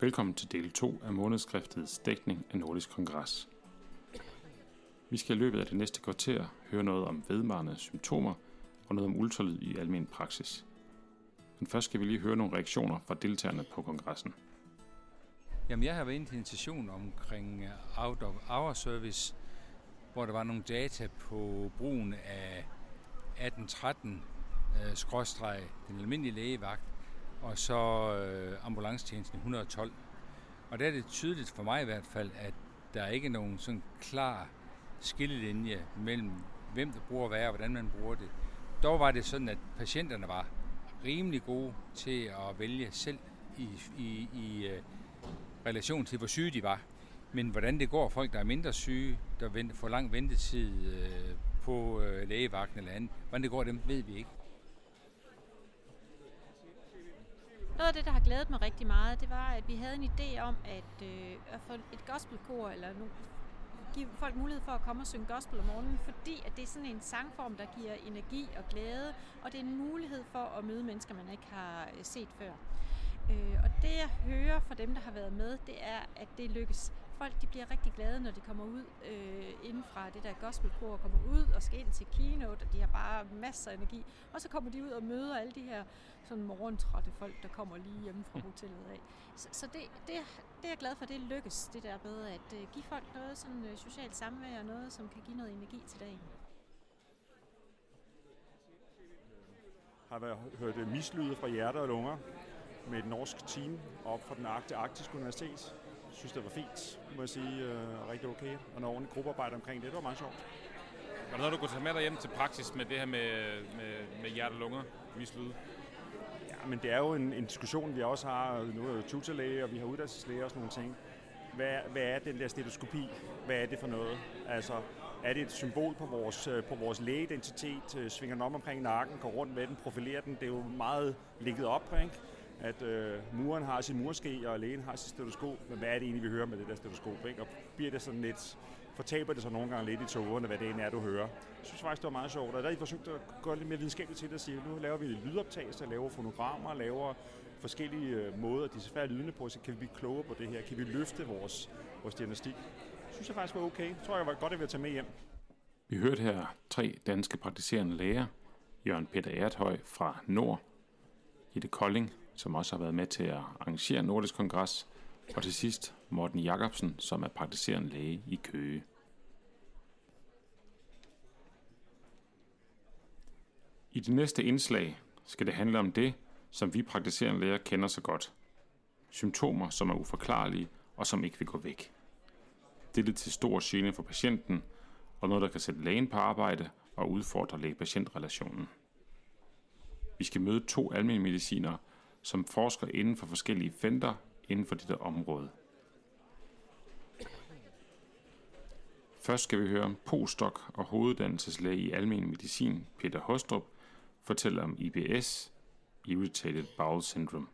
Velkommen til del 2 af månedskriftets dækning af Nordisk Kongres. Vi skal i løbet af det næste kvarter høre noget om vedvarende symptomer og noget om ultralyd i almen praksis. Men først skal vi lige høre nogle reaktioner fra deltagerne på kongressen. Jamen, jeg har været inde til en session omkring øh, out of hour service, hvor der var nogle data på brugen af 1813 øh, skråstreg, den almindelige lægevagt, og så uh, ambulancetjenesten 112. Og der er det tydeligt for mig i hvert fald, at der ikke er nogen sådan klar skillelinje mellem, hvem der bruger hvad og hvordan man bruger det. Dog var det sådan, at patienterne var rimelig gode til at vælge selv i, i, i øh, relation til, hvor syge de var. Men hvordan det går folk, der er mindre syge, der venter, får lang ventetid øh, på øh, lægevagten eller andet, hvordan det går dem, ved vi ikke. Noget af det, der har glædet mig rigtig meget, det var, at vi havde en idé om at, øh, at få et gospelkor, eller no, give folk mulighed for at komme og synge gospel om morgenen, fordi at det er sådan en sangform, der giver energi og glæde, og det er en mulighed for at møde mennesker, man ikke har øh, set før. Øh, og det jeg hører fra dem, der har været med, det er, at det lykkes. Folk de bliver rigtig glade, når de kommer ud øh, inden fra det der gospelkor, og kommer ud og skal ind til keynote, og de har bare masser af energi. Og så kommer de ud og møder alle de her sådan morgentrætte folk, der kommer lige hjemme fra hotellet af. Så, så det, det, det er jeg glad for, det lykkes, det der med at øh, give folk noget sådan øh, socialt samvær, og noget, som kan give noget energi til dagen. Har været hørt øh, mislyde fra hjerter og lunger med et norsk team op fra den arktiske universitet. Jeg synes, det var fint, må jeg sige. Øh, rigtig okay. Og når ordentligt gruppearbejde omkring det, det var meget sjovt. Var der noget, du kunne tage med dig hjem til praksis med det her med, med, med hjerte og lunger, mislyde? Ja, men det er jo en, en diskussion, vi også har. Nu er tutorlæge, og vi har uddannelseslæge og sådan nogle ting. Hvad, hvad er den der stetoskopi? Hvad er det for noget? Altså, er det et symbol på vores, på vores lægeidentitet? Svinger den om omkring nakken, går rundt med den, profilerer den? Det er jo meget ligget op, ikke? At øh, muren har sin murske, og lægen har sit stetoskop, men hvad er det egentlig, vi hører med det der stetoskop? Ikke? Og bliver det sådan lidt, fortaber det sig nogle gange lidt i togerne, hvad det egentlig er, du hører. Jeg synes faktisk, det var meget sjovt, og der har I forsøgt at gå lidt mere videnskabeligt til det og sige, nu laver vi lydoptagelser, laver fonogrammer, laver forskellige måder, måder, de er lydende på, så kan vi blive klogere på det her, kan vi løfte vores, vores diagnostik. Det synes jeg faktisk var okay. Det tror jeg var godt, at vi tage med hjem. Vi hørte her tre danske praktiserende læger, Jørgen Peter Erthøj fra Nord, Jette Kolding som også har været med til at arrangere Nordisk Kongres, og til sidst Morten Jacobsen, som er praktiserende læge i Køge. I det næste indslag skal det handle om det, som vi praktiserende læger kender så godt. Symptomer, som er uforklarlige og som ikke vil gå væk. Det er til stor gene for patienten, og noget, der kan sætte lægen på arbejde og udfordre læge-patientrelationen. Vi skal møde to almindelige mediciner, som forsker inden for forskellige felter inden for dette område. Først skal vi høre om postdoc og hoveduddannelseslæge i almen medicin Peter Hostrup fortæller om IBS, Irritated Bowel Syndrome.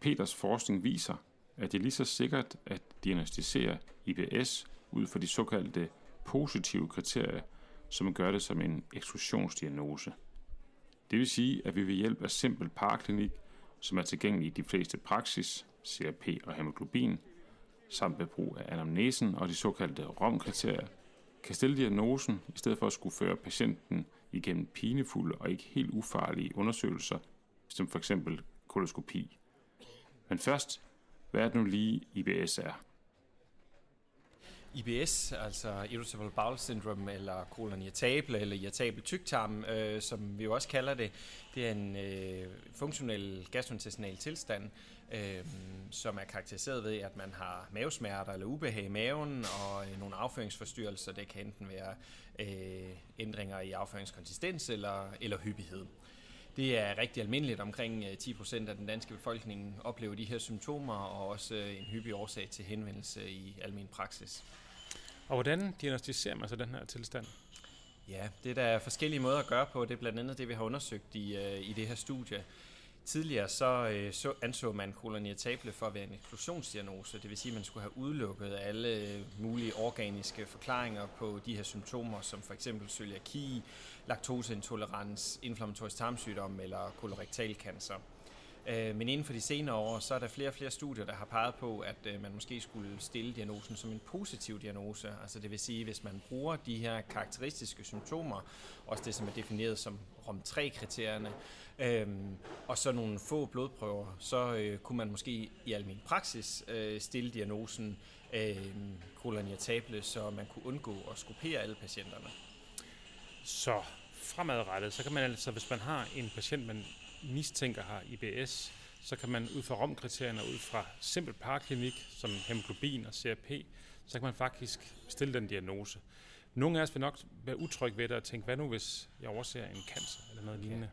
Peters forskning viser, at det er lige så sikkert at diagnostisere IBS ud fra de såkaldte positive kriterier, som gør det som en eksklusionsdiagnose. Det vil sige, at vi ved hjælp af simpel parklinik som er tilgængelig i de fleste praksis, CRP og hemoglobin, samt ved brug af anamnesen og de såkaldte ROM-kriterier, kan stille diagnosen i stedet for at skulle føre patienten igennem pinefulde og ikke helt ufarlige undersøgelser, som for eksempel koloskopi. Men først, hvad er det nu lige IBS er? IBS, altså Irritable Bowel Syndrome, eller kolon irritable, eller irritable tyktarm, øh, som vi jo også kalder det, det er en øh, funktionel gastrointestinal tilstand, øh, som er karakteriseret ved, at man har mavesmerter eller ubehag i maven, og øh, nogle afføringsforstyrrelser. Det kan enten være øh, ændringer i afføringskonsistens eller, eller hyppighed. Det er rigtig almindeligt. Omkring øh, 10% af den danske befolkning oplever de her symptomer, og også øh, en hyppig årsag til henvendelse i almen praksis. Og hvordan diagnostiserer man så den her tilstand? Ja, det er der forskellige måder at gøre på. Det er blandt andet det, vi har undersøgt i, øh, i det her studie. Tidligere så, øh, så anså man kolon for at være en eksklusionsdiagnose, det vil sige, at man skulle have udelukket alle mulige organiske forklaringer på de her symptomer, som for eksempel cøliaki, laktoseintolerans, inflammatorisk tarmsygdom eller kolorektal cancer. Øh, men inden for de senere år, så er der flere og flere studier, der har peget på, at øh, man måske skulle stille diagnosen som en positiv diagnose. Altså det vil sige, hvis man bruger de her karakteristiske symptomer, også det som er defineret som ROM3-kriterierne, øhm, og så nogle få blodprøver, så øh, kunne man måske i almindelig praksis øh, stille diagnosen øh, kolon så man kunne undgå at skopere alle patienterne. Så fremadrettet, så kan man altså, hvis man har en patient, man mistænker har IBS, så kan man ud fra romkriterierne, ud fra simpel parklinik, som hemoglobin og CRP, så kan man faktisk stille den diagnose. Nogle af os vil nok være utrygge ved det og tænke, hvad nu hvis jeg overser en cancer eller noget lignende?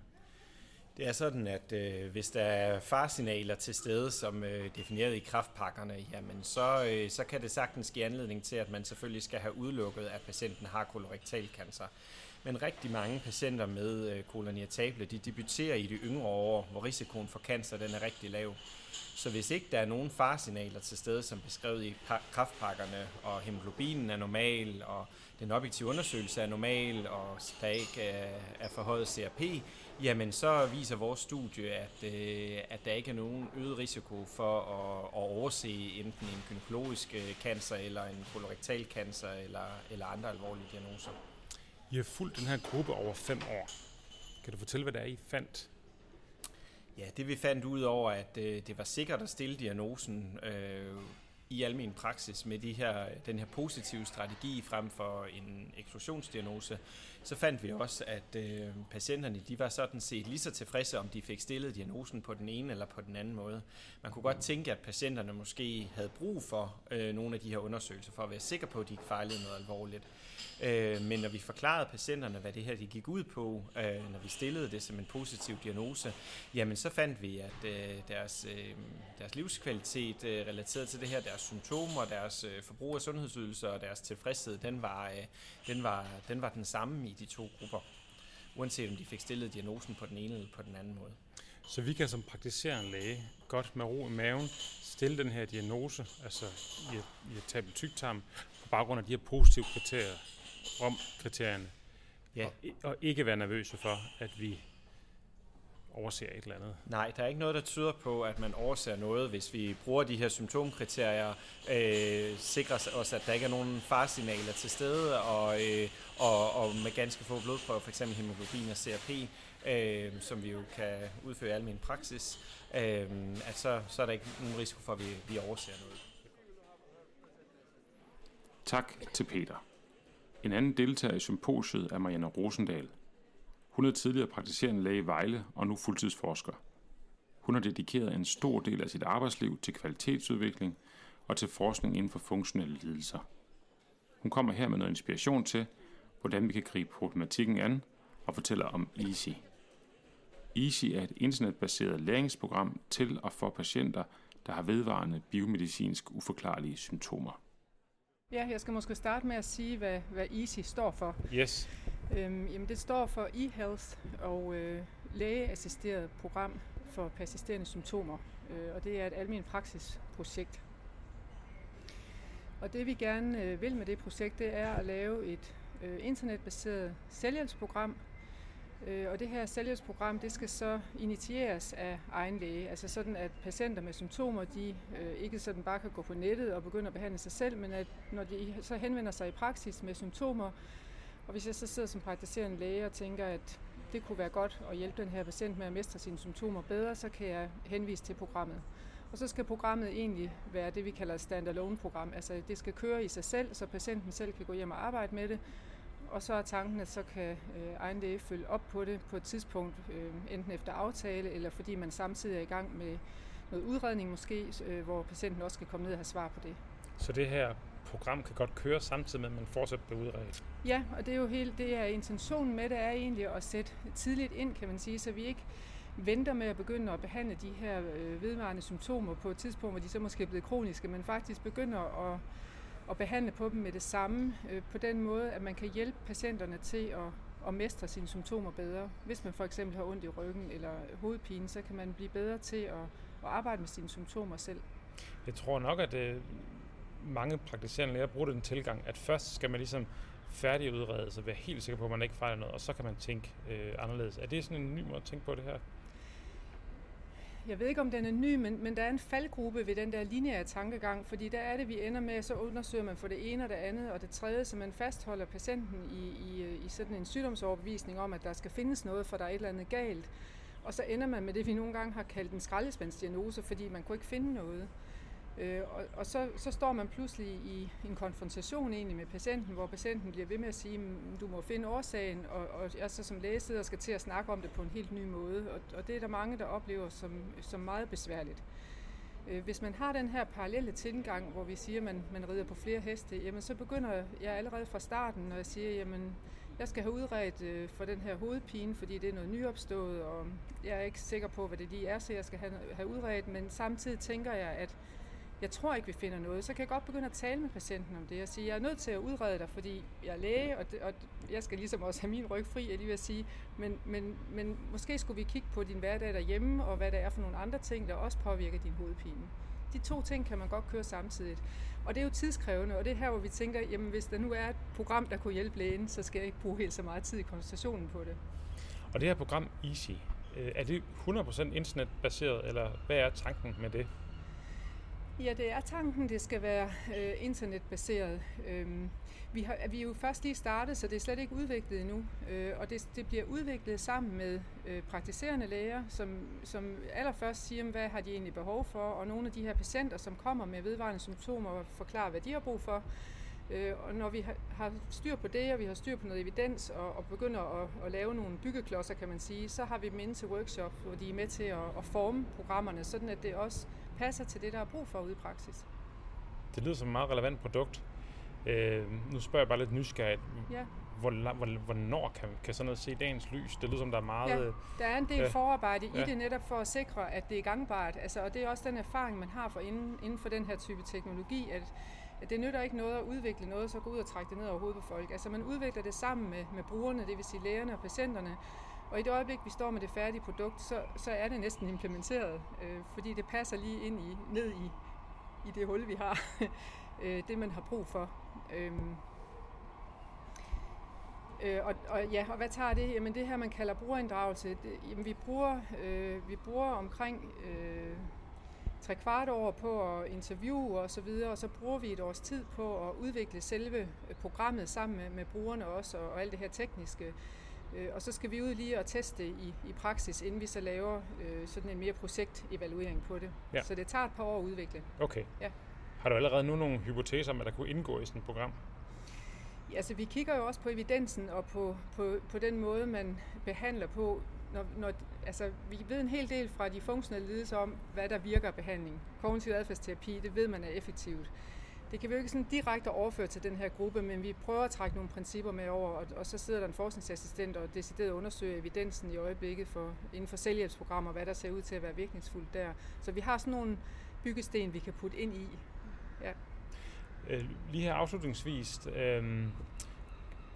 Det er sådan, at øh, hvis der er farsignaler til stede, som øh, defineret i kraftpakkerne, jamen så, øh, så kan det sagtens give anledning til, at man selvfølgelig skal have udelukket, at patienten har kolorektal cancer. Men rigtig mange patienter med øh, kolon de debuterer i de yngre år, hvor risikoen for cancer den er rigtig lav. Så hvis ikke der er nogen farsignaler til stede, som beskrevet i kraftpakkerne, og hemoglobinen er normal, og den objektive undersøgelse er normal, og der ikke er, er forhøjet CRP, jamen så viser vores studie, at, øh, at der ikke er nogen øget risiko for at, at overse enten en gynækologisk øh, cancer, eller en kolorektal cancer, eller, eller andre alvorlige diagnoser. I har fulgt den her gruppe over fem år. Kan du fortælle, hvad det er, I fandt? Ja, det vi fandt ud over, at øh, det var sikkert at stille diagnosen øh, i almen praksis med de her, den her positive strategi frem for en eksklusionsdiagnose, så fandt vi også, at øh, patienterne de var sådan set lige så tilfredse, om de fik stillet diagnosen på den ene eller på den anden måde. Man kunne godt tænke, at patienterne måske havde brug for øh, nogle af de her undersøgelser, for at være sikre på, at de ikke fejlede noget alvorligt. Øh, men når vi forklarede patienterne, hvad det her de gik ud på, øh, når vi stillede det som en positiv diagnose, jamen så fandt vi, at øh, deres, øh, deres livskvalitet øh, relateret til det her, deres symptomer, deres øh, forbrug af sundhedsydelser og deres tilfredshed, den var, øh, den, var, den var den samme i de to grupper, uanset om de fik stillet diagnosen på den ene eller på den anden måde. Så vi kan som praktiserende læge godt med ro i maven stille den her diagnose, altså irritabel tyktarm, på baggrund af de her positive kriterier, om kriterierne, ja. og, og ikke være nervøse for, at vi overser et eller andet. Nej, der er ikke noget, der tyder på, at man overser noget, hvis vi bruger de her symptomkriterier, øh, sikrer os, at der ikke er nogen farsignaler til stede, og, øh, og, og med ganske få blodprøver, f.eks. hemoglobin og CRP, øh, som vi jo kan udføre i almindelig praksis, øh, at så, så er der ikke nogen risiko for, at vi, vi overser noget. Tak til Peter. En anden deltager i symposiet er Marianne Rosendal. Hun er tidligere praktiserende læge i Vejle og nu fuldtidsforsker. Hun har dedikeret en stor del af sit arbejdsliv til kvalitetsudvikling og til forskning inden for funktionelle lidelser. Hun kommer her med noget inspiration til, hvordan vi kan gribe problematikken an og fortæller om Easy. Easy er et internetbaseret læringsprogram til og for patienter, der har vedvarende biomedicinsk uforklarlige symptomer. Ja, jeg skal måske starte med at sige, hvad, hvad EASY står for. Yes. Øhm, jamen, det står for e-health og øh, lægeassisteret program for persisterende symptomer. Øh, og det er et almen praksisprojekt. Og det vi gerne øh, vil med det projekt, det er at lave et øh, internetbaseret selvhjælpsprogram, Øh, og det her selvhjælpsprogram, det skal så initieres af egen læge, altså sådan at patienter med symptomer, de øh, ikke sådan bare kan gå på nettet og begynde at behandle sig selv, men at når de så henvender sig i praksis med symptomer, og hvis jeg så sidder som praktiserende læge og tænker, at det kunne være godt at hjælpe den her patient med at mestre sine symptomer bedre, så kan jeg henvise til programmet. Og så skal programmet egentlig være det, vi kalder et standalone-program. Altså det skal køre i sig selv, så patienten selv kan gå hjem og arbejde med det, og så er tanken, at så kan øh, egen læge følge op på det på et tidspunkt, øh, enten efter aftale, eller fordi man samtidig er i gang med noget udredning måske, øh, hvor patienten også skal komme ned og have svar på det. Så det her program kan godt køre samtidig med, at man fortsat bliver udredt? Ja, og det er jo helt, det er intentionen med det er egentlig at sætte tidligt ind, kan man sige, så vi ikke venter med at begynde at behandle de her øh, vedvarende symptomer på et tidspunkt, hvor de så måske er blevet kroniske, men faktisk begynder at at behandle på dem med det samme, øh, på den måde, at man kan hjælpe patienterne til at, at mestre sine symptomer bedre. Hvis man for eksempel har ondt i ryggen eller hovedpine, så kan man blive bedre til at, at arbejde med sine symptomer selv. Jeg tror nok, at øh, mange praktiserende læger bruger den tilgang, at først skal man ligesom færdigudrede sig, være helt sikker på, at man ikke fejler noget, og så kan man tænke øh, anderledes. Er det sådan en ny måde at tænke på det her? jeg ved ikke, om den er ny, men, men der er en faldgruppe ved den der lineære tankegang, fordi der er det, vi ender med, så undersøger man for det ene og det andet og det tredje, så man fastholder patienten i, i, i sådan en sygdomsoverbevisning om, at der skal findes noget, for der er et eller andet galt. Og så ender man med det, vi nogle gange har kaldt en skraldespandsdiagnose, fordi man kunne ikke finde noget. Øh, og og så, så står man pludselig i en konfrontation egentlig med patienten, hvor patienten bliver ved med at sige, mm, du må finde årsagen, og, og jeg så som læge sidder og skal til at snakke om det på en helt ny måde. Og, og det er der mange, der oplever som, som meget besværligt. Øh, hvis man har den her parallelle tilgang, hvor vi siger, at man, man rider på flere heste, jamen så begynder jeg allerede fra starten, når jeg siger, jamen jeg skal have udredt øh, for den her hovedpine, fordi det er noget nyopstået, og jeg er ikke sikker på, hvad det lige er, så jeg skal have, have udredt, men samtidig tænker jeg, at jeg tror ikke, vi finder noget, så kan jeg godt begynde at tale med patienten om det og sige, jeg er nødt til at udrede dig, fordi jeg er læge, og, det, og jeg skal ligesom også have min ryg fri, jeg lige vil sige, men, men, men måske skulle vi kigge på din hverdag derhjemme, og hvad der er for nogle andre ting, der også påvirker din hovedpine. De to ting kan man godt køre samtidig. Og det er jo tidskrævende, og det er her, hvor vi tænker, jamen hvis der nu er et program, der kunne hjælpe lægen, så skal jeg ikke bruge helt så meget tid i konsultationen på det. Og det her program Easy, øh, er det 100% internetbaseret, eller hvad er tanken med det? Ja, det er tanken, det skal være øh, internetbaseret. Øhm, vi, har, vi er jo først lige startet, så det er slet ikke udviklet endnu. Øh, og det, det bliver udviklet sammen med øh, praktiserende læger, som, som allerførst siger, hvad har de egentlig behov for, og nogle af de her patienter, som kommer med vedvarende symptomer, forklarer, hvad de har brug for. Øh, og når vi har, har styr på det, og vi har styr på noget evidens, og, og begynder at, at lave nogle byggeklodser, kan man sige, så har vi dem inde til workshop, hvor de er med til at, at forme programmerne, sådan at det også passer til det, der er brug for ude i praksis. Det lyder som et meget relevant produkt. Øh, nu spørger jeg bare lidt nysgerrigt. Ja. Hvor, hvor, hvornår kan, kan sådan noget se dagens lys? Det lyder som, der er meget... Ja, der er en del ja. forarbejde i ja. det netop for at sikre, at det er gangbart. Altså, og det er også den erfaring, man har for inden, inden for den her type teknologi, at, at det nytter ikke noget at udvikle noget, så gå ud og trække det ned over hovedet på folk. Altså man udvikler det sammen med, med brugerne, det vil sige lægerne og patienterne, og i det øjeblik, vi står med det færdige produkt, så, så er det næsten implementeret, øh, fordi det passer lige ind i, ned i, i det hul, vi har. øh, det, man har brug for. Øhm, øh, og, og, ja, og hvad tager det? Jamen det her, man kalder brugerinddragelse, det, jamen, vi, bruger, øh, vi bruger omkring øh, tre kvart år på at interviewe og så videre, og så bruger vi et års tid på at udvikle selve øh, programmet sammen med, med brugerne også, og, og alt det her tekniske. Øh, og så skal vi ud lige og teste i, i praksis, inden vi så laver øh, sådan en mere projektevaluering på det. Ja. Så det tager et par år at udvikle. Okay. Ja. Har du allerede nu nogle hypoteser om, at der kunne indgå i sådan et program? Ja, altså vi kigger jo også på evidensen og på, på, på den måde, man behandler på. Når, når, altså, vi ved en hel del fra de funktionelle lidelser om, hvad der virker behandling. Kognitiv adfærdsterapi, det ved man er effektivt. Det kan vi jo ikke sådan direkte overføre til den her gruppe, men vi prøver at trække nogle principper med over, og, og så sidder der en forskningsassistent og decideret undersøger evidensen i øjeblikket for, inden for selvhjælpsprogrammer, hvad der ser ud til at være virkningsfuldt der. Så vi har sådan nogle byggesten, vi kan putte ind i. Ja. Øh, lige her afslutningsvis, øh,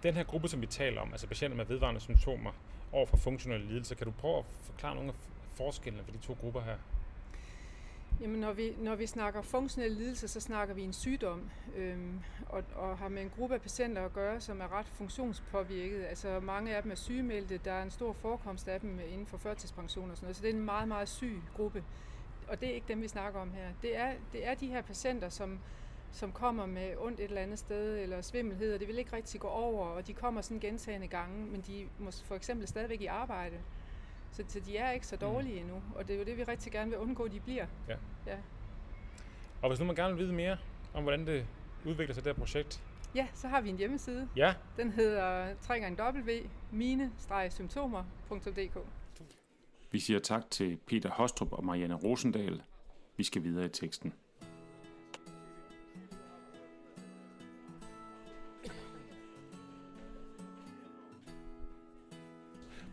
den her gruppe, som vi taler om, altså patienter med vedvarende symptomer over for funktionelle lidelser, kan du prøve at forklare nogle af forskellene for de to grupper her? Jamen, når vi, når vi snakker funktionelle lidelser, så snakker vi en sygdom, øhm, og, og har med en gruppe af patienter at gøre, som er ret funktionspåvirket. Altså mange af dem er sygemeldte, der er en stor forekomst af dem inden for førtidspension og sådan noget, så det er en meget, meget syg gruppe. Og det er ikke dem, vi snakker om her. Det er, det er de her patienter, som, som kommer med ondt et eller andet sted, eller svimmelhed, og det vil ikke rigtig gå over, og de kommer sådan gentagende gange, men de må for eksempel stadigvæk i arbejde. Så, så de er ikke så mm. dårlige mm. endnu, og det er jo det, vi rigtig gerne vil undgå, at de bliver. Ja. ja. Og hvis nu man gerne vil vide mere om, hvordan det udvikler sig, det her projekt, Ja, så har vi en hjemmeside. Ja. Den hedder www.mine-symptomer.dk Vi siger tak til Peter Hostrup og Marianne Rosendal. Vi skal videre i teksten.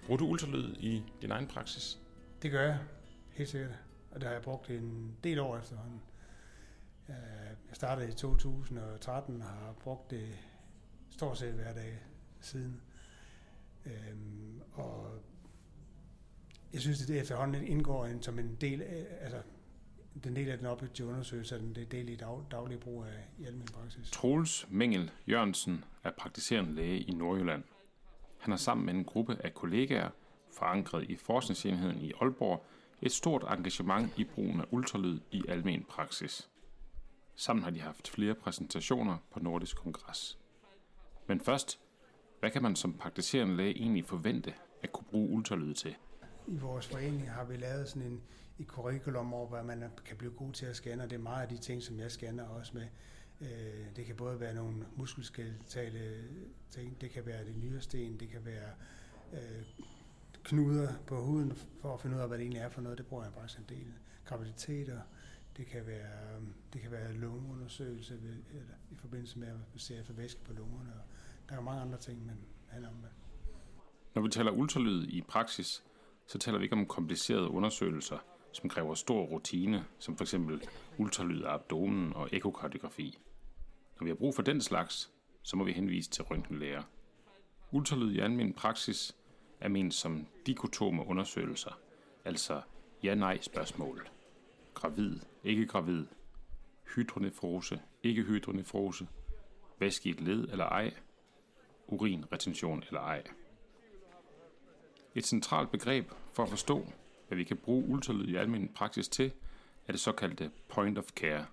Bruger du ultralyd i din egen praksis? Det gør jeg, helt sikkert. Og der har jeg brugt en del år efterhånden. Jeg startede i 2013 og har brugt det stort set hver dag siden. Øhm, og jeg synes, at det efterhånden indgår en, som en del af, altså, den del af den objektive undersøgelse, er den del i dag, daglig brug af i almindelig praksis. Troels Mengel Jørgensen er praktiserende læge i Nordjylland. Han har sammen med en gruppe af kollegaer, forankret i forskningsenheden i Aalborg, et stort engagement i brugen af ultralyd i almen praksis. Sammen har de haft flere præsentationer på Nordisk Kongres. Men først, hvad kan man som praktiserende læge egentlig forvente at kunne bruge ultralyd til? I vores forening har vi lavet sådan en et curriculum over, hvad man kan blive god til at scanne, og det er meget af de ting, som jeg scanner også med. Øh, det kan både være nogle muskelskeletale ting, det kan være det nyresten, det kan være øh, knuder på huden for at finde ud af, hvad det egentlig er for noget. Det bruger jeg bare en del. Graviditeter, det kan være, øh, det kan være lungeundersøgelse ved, eller, i forbindelse med at se efter væske på lungerne. Og der er mange andre ting, men handler om. Når vi taler ultralyd i praksis, så taler vi ikke om komplicerede undersøgelser, som kræver stor rutine, som f.eks. ultralyd af abdomen og ekokardiografi. Når vi har brug for den slags, så må vi henvise til røntgenlæger. Ultralyd i almindelig praksis er ment som dikotome undersøgelser, altså ja-nej-spørgsmål. Gravid, ikke gravid, hydronefrose, ikke hydronefrose, væske i et led eller ej, urinretention eller ej. Et centralt begreb for at forstå, hvad vi kan bruge ultralyd i almindelig praksis til, er det såkaldte point of care.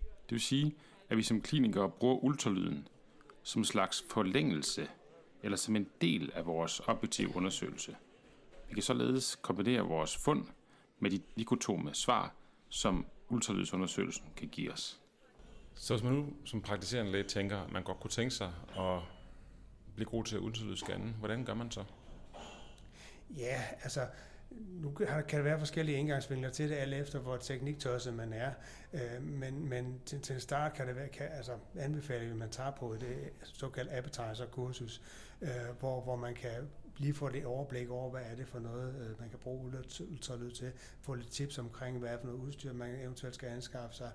Det vil sige, at vi som klinikere bruger ultralyden som en slags forlængelse eller som en del af vores objektive undersøgelse. Vi kan således kombinere vores fund med de dikotome svar, som ultralydsundersøgelsen kan give os. Så hvis man nu som praktiserende læge tænker, at man godt kunne tænke sig at blive god til at ultralydsscanne, hvordan gør man så? Ja, altså nu kan der være forskellige indgangsvinkler til det, alt efter hvor tekniktosset man er. Øh, men, men til, til start kan det være, kan, altså anbefale, at man tager på et øh, såkaldt appetizer-kursus, hvor, hvor man kan lige få det overblik over, hvad er det for noget, øh, man kan bruge ultralyd til, få lidt tips omkring, hvad er for noget udstyr, man eventuelt skal anskaffe sig,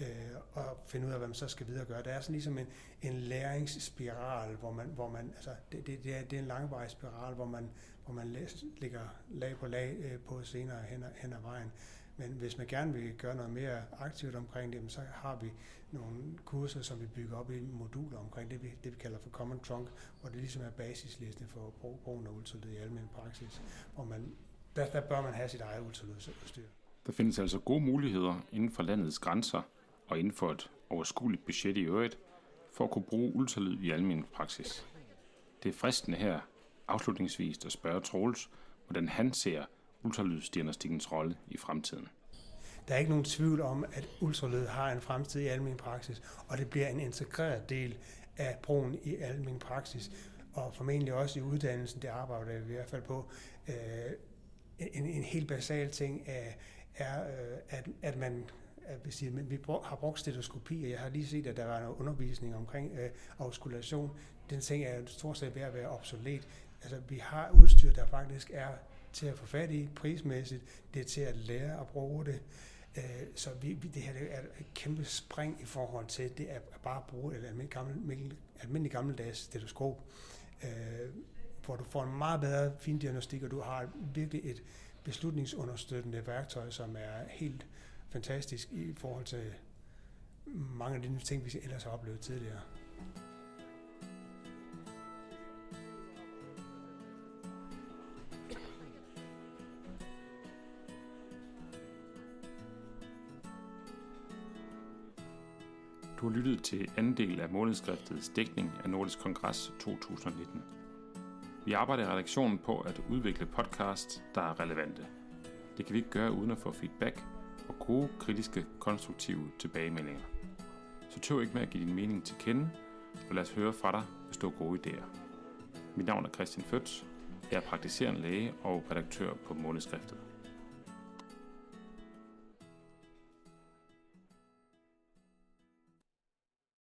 øh, og finde ud af, hvad man så skal videre gøre. Det er sådan ligesom en, en læringsspiral, hvor man, hvor man altså, det, det, det, er, det er en langvarig spiral, hvor man hvor man lægger lag på lag øh, på senere hen, hen ad vejen. Men hvis man gerne vil gøre noget mere aktivt omkring det, så har vi nogle kurser, som vi bygger op i moduler omkring det, vi, det vi kalder for Common Trunk, hvor det ligesom er basislisten for brugen af ultralyd i almen praksis, hvor man, der, der bør man have sit eget ultralydsudstyr. Der findes altså gode muligheder inden for landets grænser og inden for et overskueligt budget i øvrigt, for at kunne bruge ultralyd i almen praksis. Det er fristende her afslutningsvis at spørge Troels, hvordan han ser ultralydsdiagnostikkens rolle i fremtiden. Der er ikke nogen tvivl om, at ultralyd har en fremtid i almen praksis, og det bliver en integreret del af brugen i almen praksis, og formentlig også i uddannelsen, det arbejder vi i hvert fald på. Øh, en, en helt basal ting er, er øh, at, at man at sige, vi har brugt stetoskopi, og jeg har lige set, at der var noget undervisning omkring øh, auskultation. Den ting er stort set ved at være obsolet altså, vi har udstyr, der faktisk er til at få fat i prismæssigt, det er til at lære at bruge det. Øh, så vi, det her er et kæmpe spring i forhold til det at bare bruge et almindeligt, gammel, almindeligt gammeldags stetoskop, øh, hvor du får en meget bedre fin diagnostik, og du har virkelig et beslutningsunderstøttende værktøj, som er helt fantastisk i forhold til mange af de ting, vi ellers har oplevet tidligere. Du har lyttet til anden del af månedsskriftets dækning af Nordisk Kongres 2019. Vi arbejder i redaktionen på at udvikle podcasts, der er relevante. Det kan vi ikke gøre uden at få feedback og gode, kritiske, konstruktive tilbagemeldinger. Så tøv ikke med at give din mening til kende, og lad os høre fra dig, hvis du har gode idéer. Mit navn er Christian Føds. Jeg er praktiserende læge og redaktør på Månedskriftet.